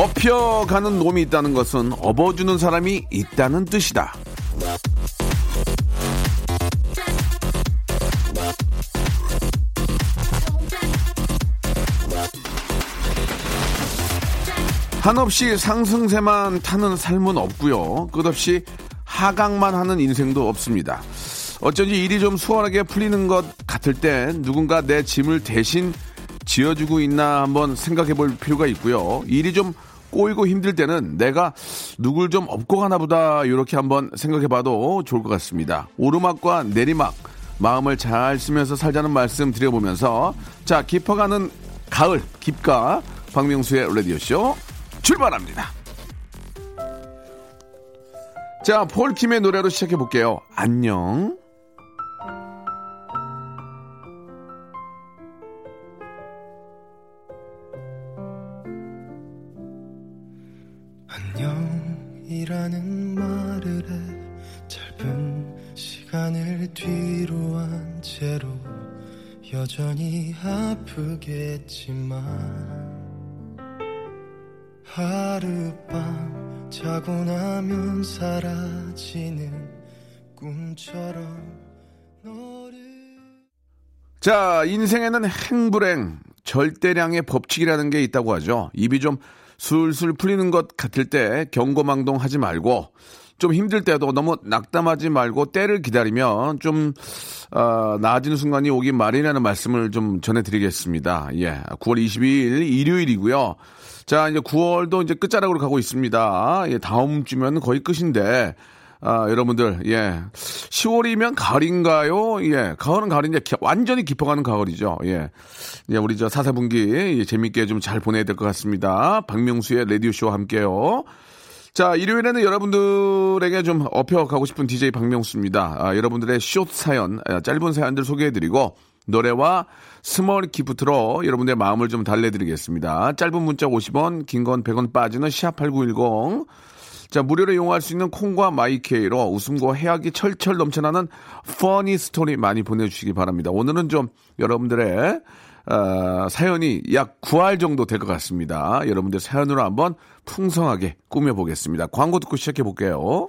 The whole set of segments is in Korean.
업혀가는 놈이 있다는 것은 업어주는 사람이 있다는 뜻이다 한없이 상승세만 타는 삶은 없고요. 끝없이 하강만 하는 인생도 없습니다. 어쩐지 일이 좀 수월하게 풀리는 것 같을 때 누군가 내 짐을 대신 지어주고 있나 한번 생각해 볼 필요가 있고요. 일이 좀 꼬이고 힘들 때는 내가 누굴 좀 업고 가나 보다 이렇게 한번 생각해 봐도 좋을 것 같습니다. 오르막과 내리막 마음을 잘 쓰면서 살자는 말씀 드려보면서 자 깊어가는 가을 깊가 박명수의 라디오쇼 출발합니다. 자, 폴킴의 노래로 시작해 볼게요. 안녕. 이라는 말을 해 짧은 시간을 뒤로 한 채로 여전히 아프겠지만 하룻밤 자고 나면 사라지는 꿈처럼 너를 자, 인생에는 행불행, 절대량의 법칙이라는 게 있다고 하죠. 입이 좀 술술 풀리는 것 같을 때 경고망동 하지 말고 좀 힘들 때도 너무 낙담하지 말고 때를 기다리면 좀 어, 나아지는 순간이 오긴 마련이라는 말씀을 좀 전해드리겠습니다. 예, 9월 22일 일요일이고요. 자, 이제 9월도 이제 끝자락으로 가고 있습니다. 예, 다음 주면 거의 끝인데 아, 여러분들, 예. 10월이면 가을인가요? 예. 가을은 가을인데 기- 완전히 깊어가는 가을이죠. 예. 예, 우리 저 사사분기 예, 재밌게 좀 잘 보내야 될 것 같습니다. 박명수의 라디오쇼와 함께요. 자, 일요일에는 여러분들에게 좀 업혀가고 싶은 DJ 박명수입니다. 아, 여러분들의 숏 사연, 아, 짧은 사연들 소개해드리고, 노래와 small gift로 여러분들의 마음을 좀 달래드리겠습니다. 짧은 문자 50원, 긴 건 100원 빠지는 샵8910. 자, 무료로 이용할 수 있는 콩과 마이케이로 웃음과 해학이 철철 넘쳐나는 퍼니 스토리 많이 보내주시기 바랍니다. 오늘은 좀 여러분들의 어, 사연이 약 9할 정도 될 것 같습니다. 여러분들 사연으로 한번 풍성하게 꾸며보겠습니다. 광고 듣고 시작해볼게요.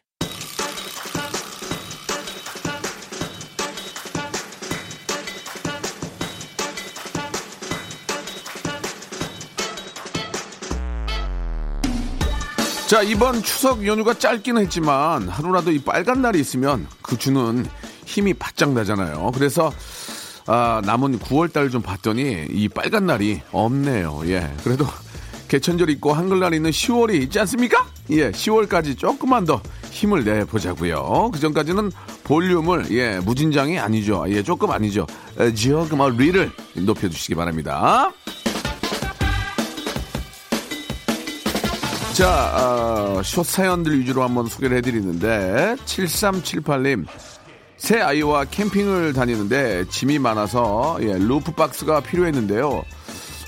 자, 이번 추석 연휴가 짧기는 했지만 하루라도 이 빨간 날이 있으면 그 주는 힘이 바짝 나잖아요. 그래서 아, 남은 9월 달 좀 봤더니 이 빨간 날이 없네요. 예. 그래도 개천절 있고 한글날 있는 10월이 있지 않습니까? 예, 10월까지 조금만 더 힘을 내 보자고요. 그 전까지는 볼륨을 예, 무진장이 아니죠. 예, 조금 아니죠. 어, 리를 높여 주시기 바랍니다. 자, 어, 숏 사연들 위주로 한번 소개를 해드리는데, 7378님, 세 아이와 캠핑을 다니는데 짐이 많아서, 예, roof box가 필요했는데요.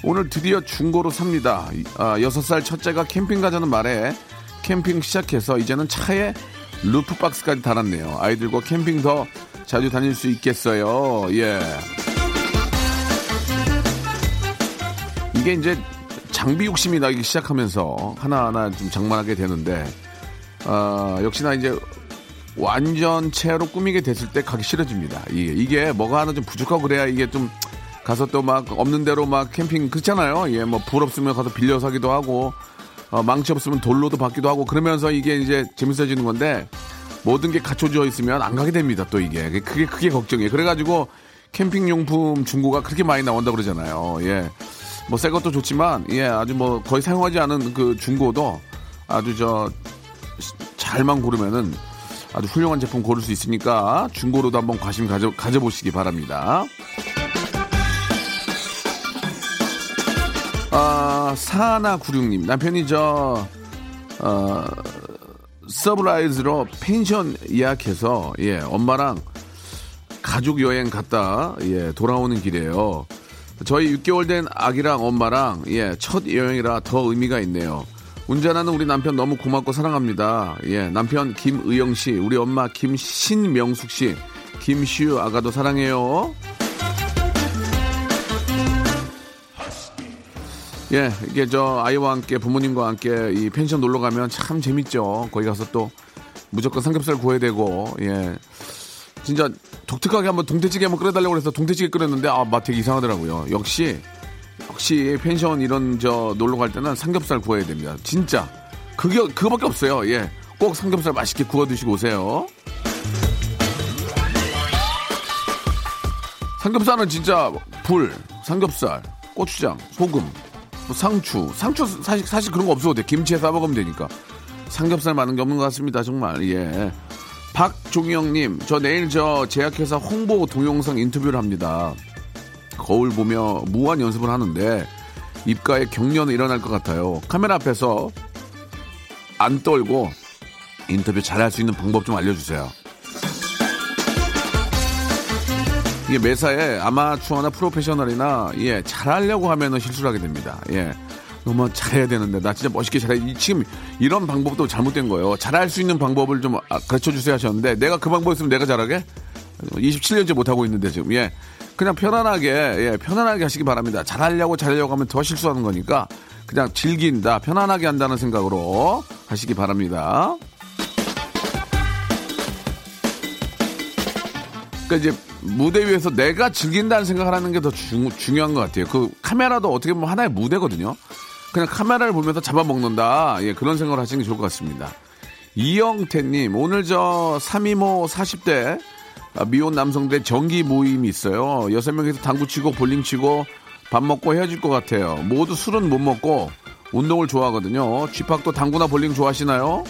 오늘 드디어 중고로 삽니다. 아, 6살 첫째가 캠핑 가자는 말에 캠핑 시작해서 이제는 차에 roof box까지 달았네요. 아이들과 캠핑 더 자주 다닐 수 있겠어요. 예. 이게 이제 장비 욕심이 나기 시작하면서 하나하나 좀 장만하게 되는데 아, 역시나 이제 완전체로 꾸미게 됐을 때 가기 싫어집니다. 이게, 이게 뭐가 하나 좀 부족하고 그래야 이게 좀 가서 또 막 없는 대로 막 캠핑 그렇잖아요. 예, 뭐 불 없으면 가서 빌려 서 하기도 하고 어, 망치 없으면 돌로도 받기도 하고 그러면서 이게 이제 재밌어지는 건데 모든 게 갖춰져 있으면 안 가게 됩니다. 또 이게 그게 그게 걱정이에요. 그래가지고 캠핑 용품 중고가 그렇게 많이 나온다 그러잖아요. 예. 뭐 새 것도 좋지만 예 아주 뭐 거의 사용하지 않은 그 중고도 아주 저 잘만 고르면은 아주 훌륭한 제품 고를 수 있으니까 중고로도 한번 관심 가져, 가져보시기 바랍니다. 아, 사나구룡님 남편이 저, 어, surprise로 펜션 예약해서, 예, 엄마랑 가족 여행 갔다, 예, 돌아오는 길이에요. 저희 6개월 된 아기랑 엄마랑, 예, 첫 여행이라 더 의미가 있네요. 운전하는 우리 남편 너무 고맙고 사랑합니다. 예, 남편 김의영 씨, 우리 엄마 김신명숙 씨, 김시우 아가도 사랑해요. 예, 이게 저 아이와 함께 부모님과 함께 이 펜션 놀러 가면 참 재밌죠. 거기 가서 또 무조건 삼겹살 구워야 되고, 예. 진짜 독특하게 한번 동태찌개 한번 끓여달라고 해서 동태찌개 끓였는데 아, 맛 되게 이상하더라고요. 역시 역시 펜션 이런 저 놀러 갈 때는 삼겹살 구워야 됩니다. 진짜 그게 그거밖에 없어요. 예, 꼭 삼겹살 맛있게 구워 드시고 오세요. 삼겹살은 진짜 불, 삼겹살, 고추장, 소금, 뭐 상추, 상추 사실 사실 그런 거 없어도 돼. 김치에 싸 먹으면 되니까. 삼겹살 많은 게 없는 것 같습니다. 정말 예. 박종영님, 저 내일 저 제약회사 홍보 동영상 인터뷰를 합니다. 거울 보며 무한 연습을 하는데 입가에 경련이 일어날 것 같아요. 카메라 앞에서 안 떨고 인터뷰 잘할 수 있는 방법 좀 알려주세요. 이게 매사에 아마추어나 프로페셔널이나 예 잘하려고 하면은 실수를 하게 됩니다. 예 너무 잘해야 되는데 나 진짜 멋있게 잘해 이- 지금 이런 방법도 잘못된 거예요. 잘할 수 있는 방법을 좀 아, 가르쳐 주세요 하셨는데 내가 그 방법 있으면 내가 잘하게 27년째 못 하고 있는데 지금 예 그냥 편안하게 예 편안하게 하시기 바랍니다. 잘하려고 잘하려고 하면 더 실수하는 거니까 그냥 즐긴다 편안하게 한다는 생각으로 하시기 바랍니다. 그러니까 이제 무대 위에서 내가 즐긴다는 생각을 하는 게 더 중요한 것 같아요. 그 카메라도 어떻게 보면 하나의 무대거든요. 그냥 카메라를 보면서 잡아먹는다. 예, 그런 생각을 하시는 게 좋을 것 같습니다. 이영태님, 오늘 저 3이모 40대 아, 미혼 남성들 정기 모임이 있어요. 여섯 명이서 당구 치고 볼링 치고 밥 먹고 헤어질 것 같아요. 모두 술은 못 먹고 운동을 좋아하거든요. 쥐팍도 당구나 볼링 좋아하시나요?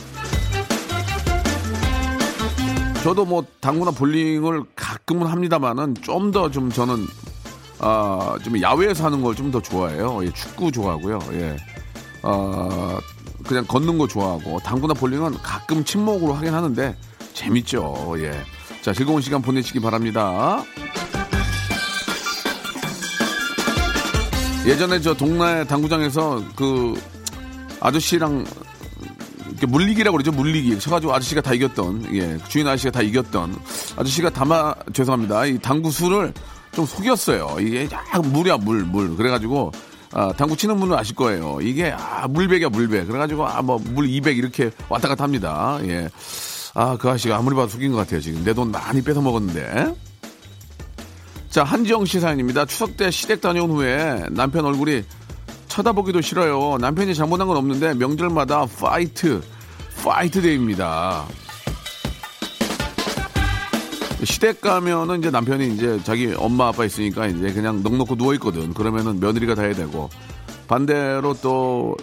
저도 뭐 당구나 볼링을 가끔은 합니다만은 좀 더좀 저는 아, 좀 야외에서 하는 걸 좀 더 좋아해요. 예, 축구 좋아하고요. 예. 아, 그냥 걷는 거 좋아하고 당구나 볼링은 가끔 친목으로 하긴 하는데 재밌죠. 예. 자, 즐거운 시간 보내시기 바랍니다. 예전에 저 동네 당구장에서 그 아저씨랑 물리기라고 그러죠 물리기 쳐가지고 아저씨가 다 이겼던 예 주인 아저씨가 다 이겼던 아저씨가 담아 죄송합니다 이 당구 수를 좀 속였어요. 이게 약 물이야 물 물. 그래가지고 아, 당구 치는 분은 아실 거예요. 이게 아 물백이야 물백. 그래가지고 아 뭐 물 200 이렇게 왔다 갔다 합니다. 예. 아 그 아저씨가 아무리 봐도 속인 것 같아요 지금. 내 돈 많이 뺏어 먹었는데. 자 한지영 씨 사연입니다. 추석 때 시댁 다녀온 후에 남편 얼굴이 쳐다보기도 싫어요. 남편이 잘못한 건 없는데 명절마다 fight, fight day입니다. 시댁 가면은 이제 남편이 이제 자기 엄마 아빠 있으니까 이제 그냥 넋 놓고 누워 있거든. 그러면은 며느리가 다 해야 되고 반대로 또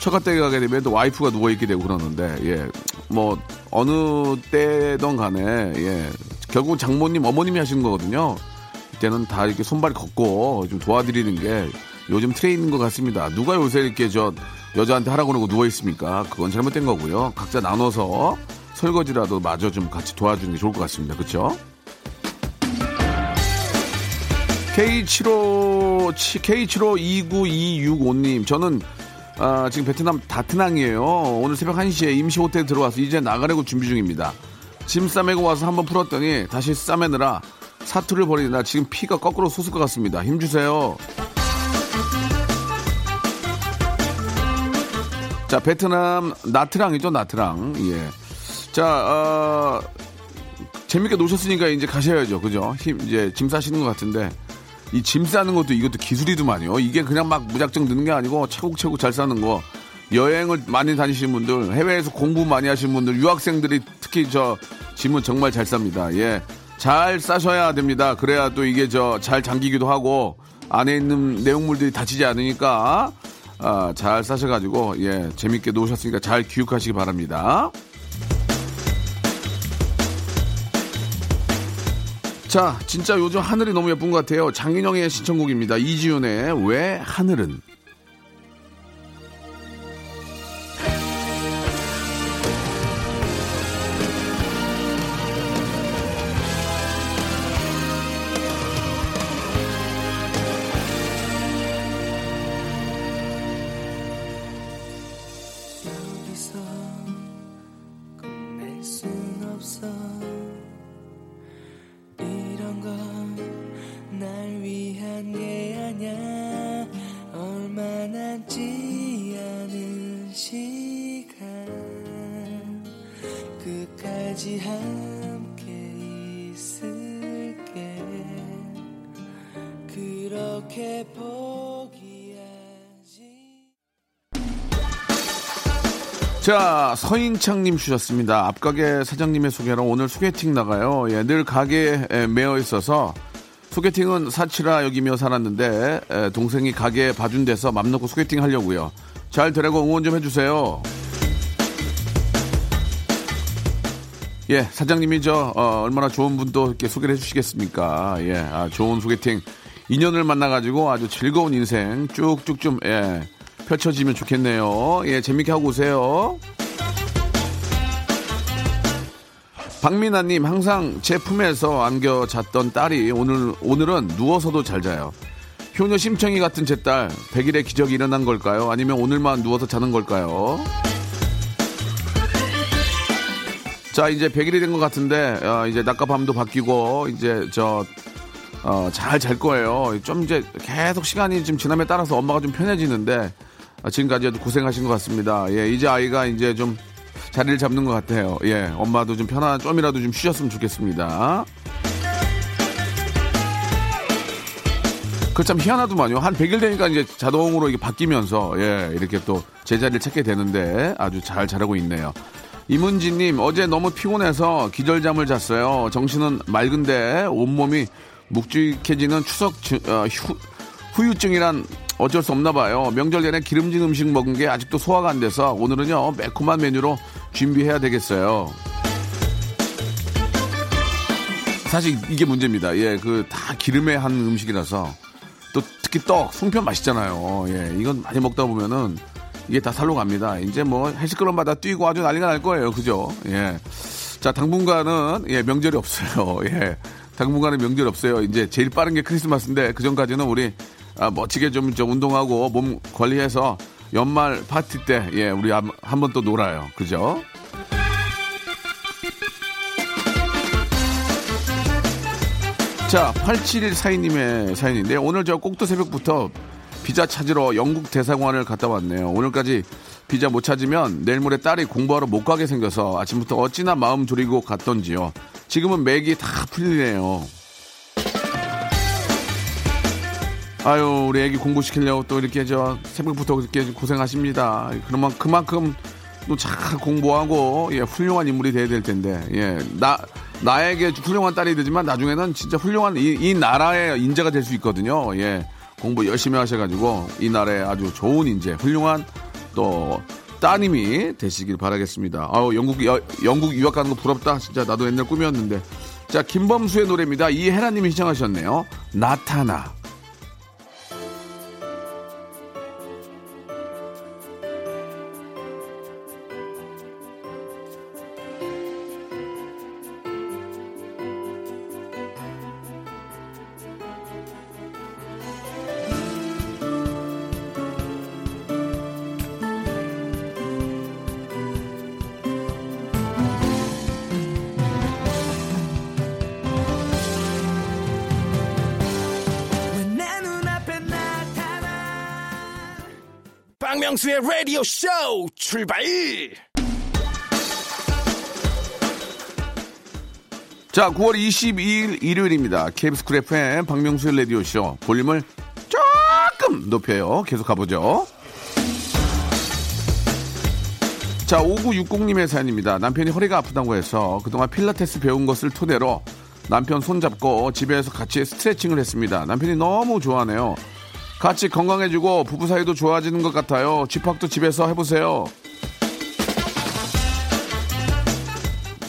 처갓댁에 가게 되면 또 와이프가 누워 있게 되고 그러는데 예 뭐 어느 때든 간에 예 결국 장모님 어머님이 하시는 거거든요. 이때는 다 이렇게 손발이 걷고 좀 도와드리는 게 요즘 트레이닝인 것 같습니다. 누가 요새 이렇게 저 여자한테 하라고 그러고 누워 있습니까? 그건 잘못된 거고요. 각자 나눠서 설거지라도 마저 좀 같이 도와주는 게 좋을 것 같습니다. 그렇죠? K75 K752925님 저는 아, 지금 베트남 다트낭이에요. 오늘 새벽 1시에 임시 호텔 들어와서 이제 나가려고 준비 중입니다. 짐 싸매고 와서 한번 풀었더니 다시 싸매느라 사투를 벌이나 지금 피가 거꾸로 솟을 것 같습니다. 힘 주세요. 자, 베트남 나트랑이죠, 나트랑. 예. 자, 어, 재밌게 노셨으니까 이제 가셔야죠. 그죠? 힘, 이제 짐 싸시는 것 같은데. 이 짐 싸는 것도 이것도 기술이더만요. 이게 그냥 막 무작정 드는 게 아니고 차곡차곡 잘 싸는 거. 여행을 많이 다니시는 분들, 해외에서 공부 많이 하시는 분들, 유학생들이 특히 저 짐은 정말 잘 쌉니다. 예. 잘 싸셔야 됩니다. 그래야 또 이게 저 잘 잠기기도 하고 안에 있는 내용물들이 다치지 않으니까 아, 잘 싸셔가지고 예 재밌게 놓으셨으니까 잘 기억하시기 바랍니다. 자, 진짜 요즘 하늘이 너무 예쁜 것 같아요. 장인영의 신청곡입니다. 이지윤의 왜 하늘은 자, 서인창님 주셨습니다. 앞가게 사장님의 소개로 오늘 소개팅 나가요. 예, 늘 가게에 에, 매여 있어서 소개팅은 사치라 여기며 살았는데 에, 동생이 가게에 봐준 데서 맘 놓고 소개팅 하려고요. 잘 되라고 응원 좀 해주세요. 예, 사장님이 저 어, 얼마나 좋은 분도 이렇게 소개를 해주시겠습니까? 예, 아, 좋은 소개팅 인연을 만나가지고 아주 즐거운 인생 쭉쭉 좀 예, 펼쳐지면 좋겠네요. 예, 재밌게 하고 오세요. 박민아님 항상 제 품에서 안겨 잤던 딸이 오늘 오늘은 누워서도 잘 자요. 효녀 심청이 같은 제 딸 100일의 기적이 일어난 걸까요? 아니면 오늘만 누워서 자는 걸까요? 자 이제 100일이 된 것 같은데 어, 이제 낮과 밤도 바뀌고 이제 저 어, 잘 잘 거예요. 좀 이제 계속 시간이 좀 지남에 따라서 엄마가 좀 편해지는데 아, 지금까지 아주 고생하신 것 같습니다. 예, 이제 아이가 이제 좀 자리를 잡는 것 같아요. 예, 엄마도 좀 편한 좀이라도 좀 쉬셨으면 좋겠습니다. 그참 희한하더만요. 한 100일 되니까 이제 자동으로 이게 바뀌면서 예, 이렇게 또 제자리를 찾게 되는데 아주 잘 자라고 있네요. 이문지님 어제 너무 피곤해서 기절잠을 잤어요. 정신은 맑은데 온몸이 묵직해지는 추석 주- 어, 휴, 후유증이란 어쩔 수 없나 봐요. 명절 내내 기름진 음식 먹은 게 아직도 소화가 안 돼서 오늘은요 매콤한 메뉴로 준비해야 되겠어요. 사실 이게 문제입니다. 예, 그 다 기름에 한 음식이라서 또 특히 떡, 송편 맛있잖아요. 예, 이건 많이 먹다 보면은 이게 다 살로 갑니다. 이제 뭐 헬스클럽마다 뛰고 아주 난리가 날 거예요. 그죠? 예. 자, 당분간은 예, 명절이 없어요. 예. 당분간은 명절이 없어요. 이제 제일 빠른 게 크리스마스인데 그 전까지는 우리 아, 멋지게 좀 저 운동하고 몸 관리해서 연말 파티 때 예, 우리 한번 또 놀아요. 그죠? 자, 8714님의 사연인데 오늘 저 꼭두 새벽부터 비자 찾으러 영국 대사관을 갔다 왔네요. 오늘까지 비자 못 찾으면 내일 모레 딸이 공부하러 못 가게 생겨서 아침부터 어찌나 마음 졸이고 갔던지요. 지금은 맥이 다 풀리네요. 아유, 우리 애기 공부시키려고 또 이렇게 저 새벽부터 이렇게 고생하십니다. 그러면 그만큼 또 잘 공부하고 예, 훌륭한 인물이 돼야 될 텐데 예, 나 나에게 훌륭한 딸이 되지만 나중에는 진짜 훌륭한 이, 이 나라의 인재가 될 수 있거든요. 예, 공부 열심히 하셔가지고 이 나라에 아주 좋은 인재, 훌륭한 또 따님이 되시길 바라겠습니다. 아우 영국 여- 영국 유학 가는 거 부럽다. 진짜 나도 옛날 꿈이었는데. 자 김범수의 노래입니다. 이혜라님이 시청하셨네요. 나타나. 박명수의 라디오 쇼 출발! 자, 9월 22일 일요일입니다. KBS 쿨 FM 박명수의 라디오 쇼. 볼륨을 조금 높여요. 계속 가보죠. 자, 5960님의 사연입니다. 남편이 허리가 아프다고 해서 그동안 필라테스 배운 것을 토대로 남편 손잡고 집에서 같이 스트레칭을 했습니다. 남편이 너무 좋아하네요. 같이 건강해지고 부부 사이도 좋아지는 것 같아요. 집합도 집에서 해보세요.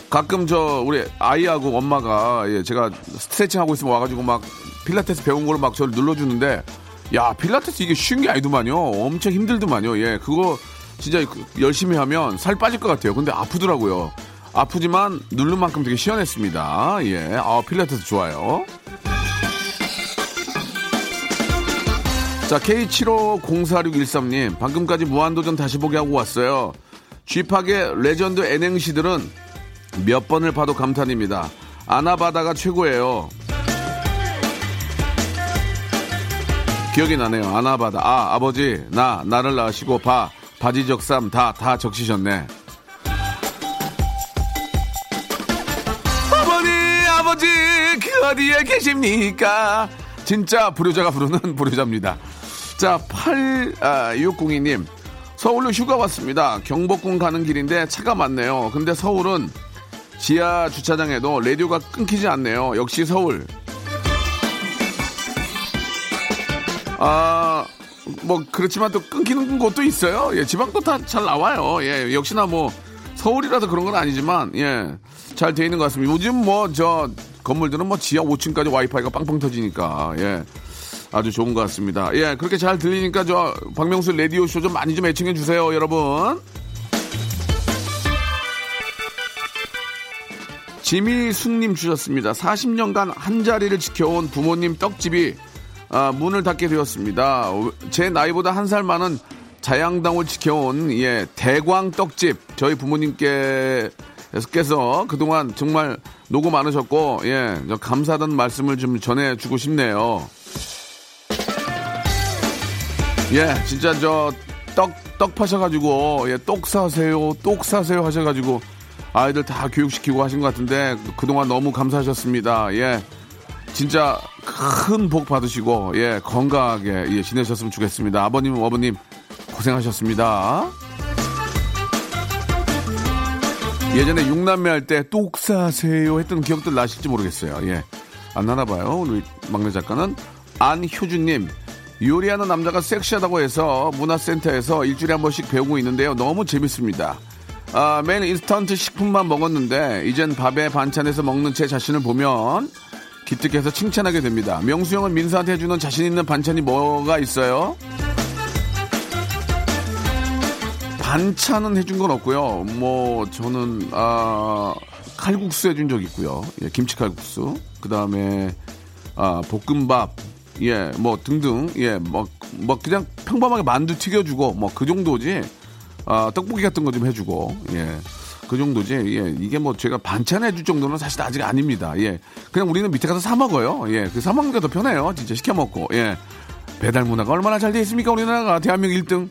가끔 저 우리 아이하고 엄마가 예, 제가 스트레칭 하고 있으면 와가지고 막 필라테스 배운 걸 막 저를 눌러주는데 야 필라테스 이게 쉬운 게 아니더만요. 엄청 힘들더만요. 예, 그거 진짜 열심히 하면 살 빠질 것 같아요. 근데 아프더라고요. 아프지만 누른 만큼 되게 시원했습니다. 예, 아 필라테스 좋아요. 자, K75046113님, 방금까지 무한도전 다시 보기 하고 왔어요. 쥐팍의 레전드 N행시들은 몇 번을 봐도 감탄입니다. 아나바다가 최고예요. 기억이 나네요. 아나바다. 아, 아버지, 나, 나를 낳으시고, 바, 바지적삼, 다, 다 적시셨네. 어머니, 아버지, 그 어디에 계십니까? 진짜 불효자가 부르는 불효자입니다. 자, 8602님. 서울로 휴가 왔습니다. 경복궁 가는 길인데 차가 많네요. 근데 서울은 지하 주차장에도 라디오가 끊기지 않네요. 역시 서울. 아, 뭐, 그렇지만 또 끊기는 곳도 있어요. 예, 지방도 다 잘 나와요. 예, 역시나 뭐, 서울이라서 그런 건 아니지만, 예, 잘 돼 있는 것 같습니다. 요즘 뭐, 저, 건물들은 뭐 지하 5층까지 와이파이가 빵빵 터지니까, 예. 아주 좋은 것 같습니다. 예, 그렇게 잘 들리니까 저, 박명수 라디오 쇼 좀 많이 좀 애청해 주세요, 여러분. 지미숙님 주셨습니다. 40년간 한 자리를 지켜온 부모님 떡집이 아, 문을 닫게 되었습니다. 제 나이보다 한 살 많은 자양당을 지켜온 예, 대광 떡집 저희 부모님께서 그동안 정말 노고 많으셨고 예, 감사하다는 말씀을 좀 전해주고 싶네요. 예, 진짜 저 떡, 떡 파셔가지고, 예, 똑 사세요, 똑 사세요 하셔가지고, 아이들 다 교육시키고 하신 것 같은데, 그동안 너무 감사하셨습니다. 예. 진짜 큰 복 받으시고, 예, 건강하게, 예, 지내셨으면 좋겠습니다. 아버님, 어머님, 고생하셨습니다. 예전에 육남매 할 때 똑 사세요 했던 기억들 나실지 모르겠어요. 예. 안 나나 봐요. 우리 막내 작가는 안효준님. 요리하는 남자가 섹시하다고 해서 문화센터에서 일주일에 한 번씩 배우고 있는데요. 너무 재밌습니다. 아, 매일 인스턴트 식품만 먹었는데 이젠 밥에 반찬에서 먹는 제 자신을 보면 기특해서 칭찬하게 됩니다. 명수 형은 민수한테 해주는 자신 있는 반찬이 뭐가 있어요? 반찬은 해준 건 없고요. 뭐 저는 아, 칼국수 해준 적 있고요. 예, 김치 칼국수. 그 다음에 아, 볶음밥. 예, 뭐 등등. 예, 뭐, 뭐 그냥 평범하게 만두 튀겨주고 뭐 그 정도지. 아, 떡볶이 같은 거 좀 해주고. 예. 그 정도지. 예. 이게 뭐 제가 반찬 해줄 정도는 사실 아직 아닙니다. 예. 그냥 우리는 밑에 가서 사 먹어요. 예. 그 사 먹는 게 더 편해요. 진짜 시켜 먹고. 예. 배달 문화가 얼마나 잘 돼 있습니까? 우리나라가 대한민국 1등.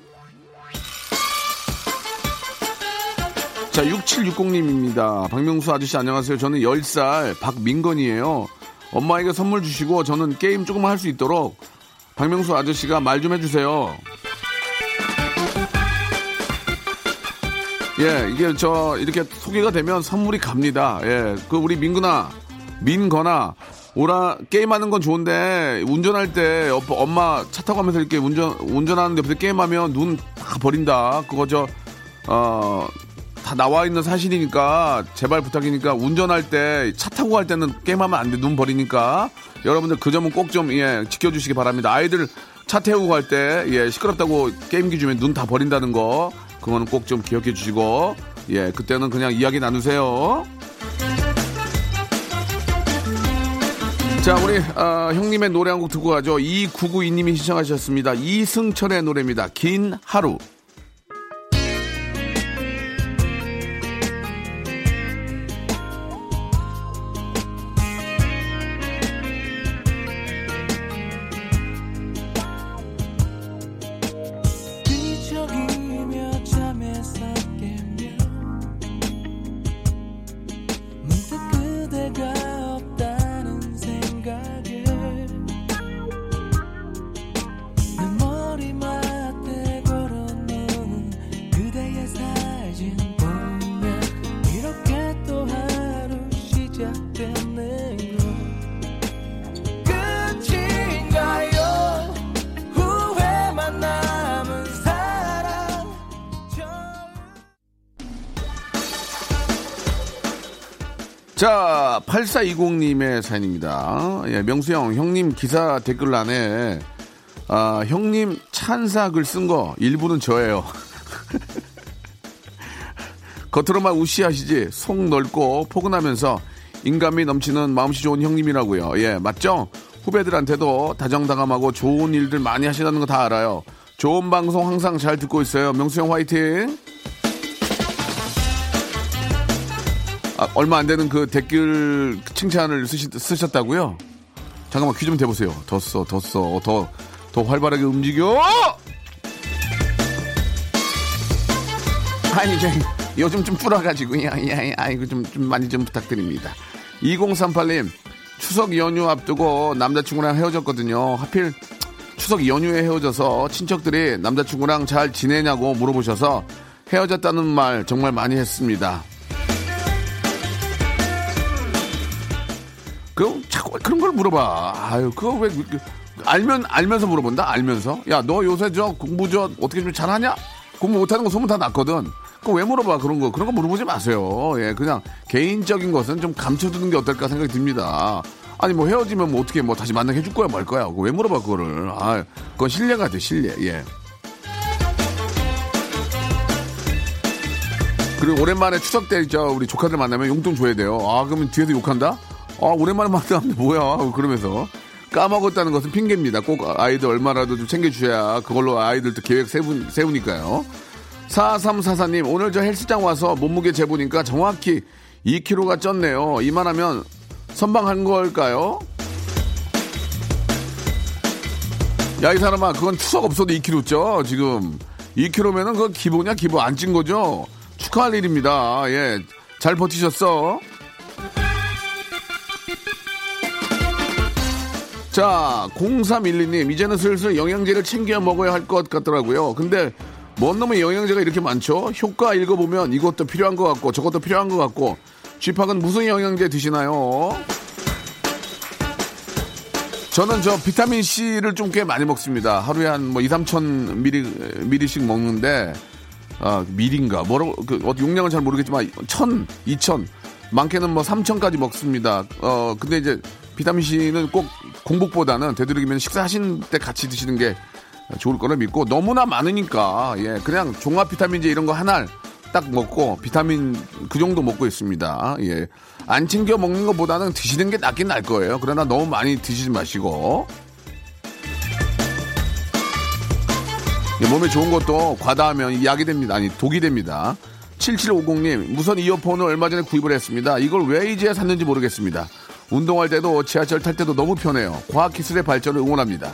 자, 6760님입니다. 박명수 아저씨 안녕하세요. 저는 10살 박민건이에요. 엄마에게 선물 주시고 저는 게임 조금 할수 있도록 박명수 아저씨가 말 좀 해주세요. 예, 이게 저 이렇게 소개가 되면 선물이 갑니다. 예, 그 우리 민구나, 민거나 오라 게임하는 건 좋은데 운전할 때 옆- 엄마 차 타고 가면서 이렇게 운전 운전하는데 옆에서 게임하면 눈 다 버린다. 그거 저 어. 다 나와 있는 사실이니까 제발 부탁이니까 운전할 때 차 타고 갈 때는 게임하면 안 돼. 눈 버리니까 여러분들 그 점은 꼭 좀 예, 지켜주시기 바랍니다. 아이들 차 태우고 갈 때 예, 시끄럽다고 게임기 주면 눈 다 버린다는 거 그거는 꼭 좀 기억해 주시고 예, 그때는 그냥 이야기 나누세요. 자, 우리 어, 형님의 노래 한 곡 듣고 가죠. 2992님이 신청하셨습니다. 이승철의 노래입니다. 긴 하루. 자, 8420님의 사연입니다. 예, 명수형, 형님 기사 댓글란에, 아, 형님 찬사 글 쓴 거 일부는 저예요. 겉으로만 우시하시지, 속 넓고 포근하면서 인간미 넘치는 마음씨 좋은 형님이라고요. 예, 맞죠? 후배들한테도 다정다감하고 좋은 일들 많이 하시다는 거 다 알아요. 좋은 방송 항상 잘 듣고 있어요. 명수형 화이팅! 아, 얼마 안 되는 그 댓글 칭찬을 쓰시, 쓰셨다고요? 잠깐만 귀 좀 대보세요. 더 써, 더 써, 더, 더 활발하게 움직여! 아니, 저, 요즘 좀 불어가지고, 야, 야, 야, 아이고, 좀, 좀 많이 좀 부탁드립니다. 2038님, 추석 연휴 앞두고 남자친구랑 헤어졌거든요. 하필 추석 연휴에 헤어져서 친척들이 남자친구랑 잘 지내냐고 물어보셔서 헤어졌다는 말 정말 많이 했습니다. 그 자꾸 그런 걸 물어봐. 아유 그거 왜 그- 알면 알면서 물어본다. 알면서 야 너 요새 저 공부 저 어떻게 좀 잘하냐? 공부 못하는 거 소문 다 났거든. 그거 왜 물어봐 그런 거 그런 거 물어보지 마세요. 예 그냥 개인적인 것은 좀 감춰두는 게 어떨까 생각이 듭니다. 아니 뭐 헤어지면 뭐 어떻게 뭐 다시 만나게 해줄 거야 말 거야. 왜 물어봐 그거를. 아 그건 신뢰가 돼 신뢰. 예. 그리고 오랜만에 추석 때 저 우리 조카들 만나면 용돈 줘야 돼요. 아 그러면 뒤에서 욕한다? 아 오랜만에 만나는데 뭐야? 그러면서 까먹었다는 것은 핑계입니다. 꼭 아이들 얼마라도 좀 챙겨주셔야 그걸로 아이들도 계획 세우, 세우니까요. 4344님 오늘 저 헬스장 와서 몸무게 재보니까 정확히 2kg가 쪘네요. 이만하면 선방한 걸까요? 야 이 사람아 그건 추석 없어도 2kg 쪄 지금 2kg면은 그건 기본이야 기본 안 찐 거죠 축하할 일입니다 예 잘 버티셨어 자 0312님 이제는 슬슬 영양제를 챙겨 먹어야 할 것 같더라고요 근데 뭔 놈의 영양제가 이렇게 많죠 효과 읽어보면 이것도 필요한 것 같고 저것도 필요한 것 같고 쥐팍은 무슨 영양제 드시나요? 저는 저 비타민 C를 좀 꽤 많이 먹습니다. 하루에 한 뭐 2, 3천 미리, 미리씩 먹는데, 아, 미리인가? 뭐라고, 그, 어, 용량은 잘 모르겠지만, 천, 이천, 많게는 뭐 3천까지 먹습니다. 어, 근데 이제 비타민 C는 꼭 공복보다는 되도록이면 식사하신 때 같이 드시는 게 좋을 거라 믿고, 너무나 많으니까, 예, 그냥 종합 비타민제 이런 거 하나 딱 먹고, 비타민 그 정도 먹고 있습니다. 예. 안 챙겨 먹는 것보다는 드시는 게 낫긴 날 거예요. 그러나 너무 많이 드시지 마시고. 예, 몸에 좋은 것도 과다하면 약이 됩니다. 아니, 독이 됩니다. 7750님, 무선 이어폰을 얼마 전에 구입을 했습니다. 이걸 왜 이제야 샀는지 모르겠습니다. 운동할 때도 지하철 탈 때도 너무 편해요. 과학기술의 발전을 응원합니다.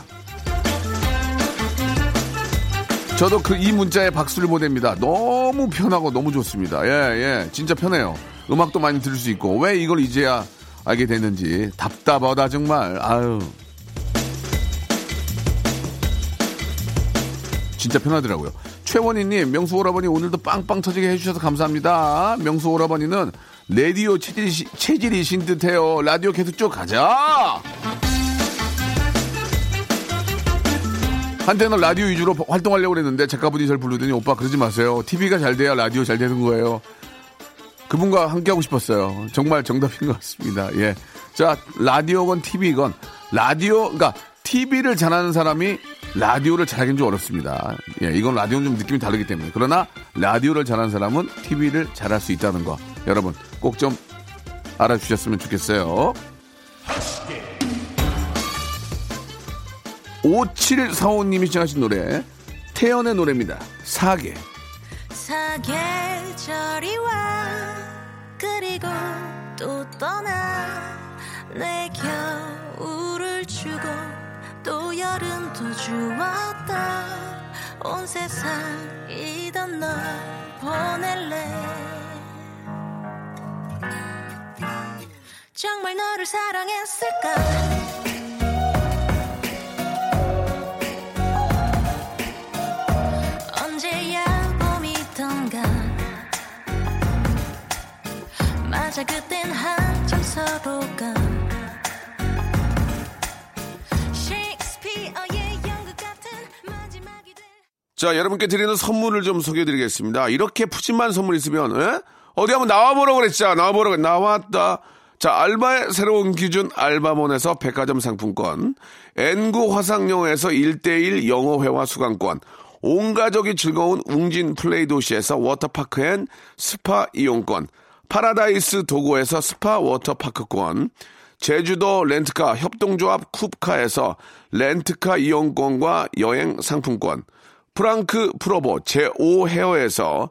저도 그 이 문자에 박수를 보냅니다. 너무 편하고 너무 좋습니다. 예, 예. 진짜 편해요. 음악도 많이 들을 수 있고. 왜 이걸 이제야 알게 됐는지. 답답하다, 정말. 아유. 진짜 편하더라고요. 최원희님, 명수 오라버니 오늘도 빵빵 터지게 해주셔서 감사합니다. 명수 오라버니는 라디오 체질이, 체질이신 듯해요. 라디오 계속 쭉 가자! 한때는 라디오 위주로 활동하려고 그랬는데 작가분이 저를 부르더니 오빠 그러지 마세요. TV가 잘 돼야 라디오 잘 되는 거예요. 그분과 함께 하고 싶었어요. 정말 정답인 것 같습니다. 예. 자, 라디오건 TV건 라디오, 그러니까 TV를 잘하는 사람이 라디오를 잘하기는 좀 어렵습니다. 예, 이건 라디오는 좀 느낌이 다르기 때문에. 그러나 라디오를 잘하는 사람은 TV를 잘할 수 있다는 거. 여러분 꼭 좀 알아주셨으면 좋겠어요. 5745님이 시청하신 노래 태연의 노래입니다. 사계. 사계절이 와 그리고 또 떠나 내 겨울을 주고 또 여름도 주었다 온 세상이던 널 보낼래 정말 너를 사랑했을까 맞아 그땐 한참 서로가 자, 여러분께 드리는 선물을 좀 소개해 드리겠습니다. 이렇게 푸짐한 선물 있으면, 에? 어디 한번 나와보라고 그랬죠. 나와보라고 그랬- 나왔다. 자, 알바의 새로운 기준 알바몬에서 백화점 상품권, N구 화상영어에서 1대1 영어회화 수강권, 온 가족이 즐거운 웅진 플레이 도시에서 워터파크 and 스파 이용권, 파라다이스 도고에서 스파 워터파크권, 제주도 렌트카 협동조합 쿱카에서 렌트카 이용권과 여행 상품권, 프랑크 프로보 제5 헤어에서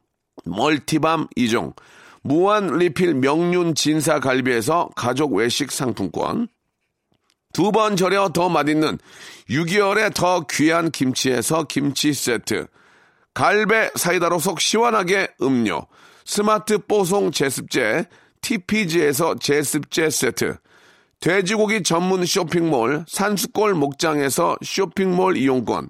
multi balm 2종, 무한 리필 명륜 진사 갈비에서 가족 외식 상품권, 두 번 절여 더 맛있는 6개월에 더 귀한 김치에서 김치 세트, 갈배 사이다로 속 시원하게 음료, 스마트 뽀송 제습제, TPG에서 제습제 세트, 돼지고기 전문 쇼핑몰 산수골 목장에서 쇼핑몰 이용권,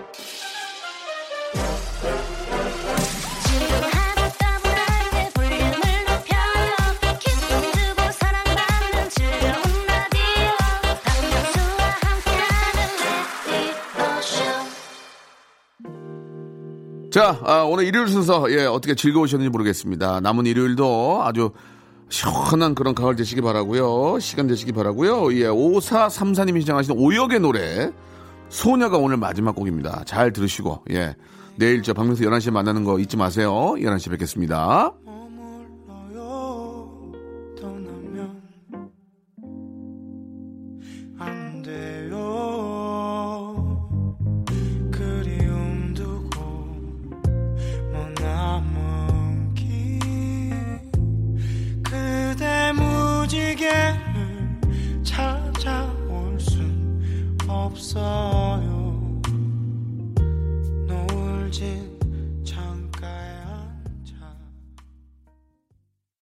자, 아, 오늘 일요일 순서, 예, 어떻게 즐거우셨는지 모르겠습니다. 남은 일요일도 아주 시원한 그런 가을 되시기 바라고요 시간 되시기 바라고요 예, 5434님이 시청하신 오역의 노래, 소녀가 오늘 마지막 곡입니다. 잘 들으시고, 예. 내일 저 박명수 11시에 만나는 거 잊지 마세요. 11시에 뵙겠습니다. 순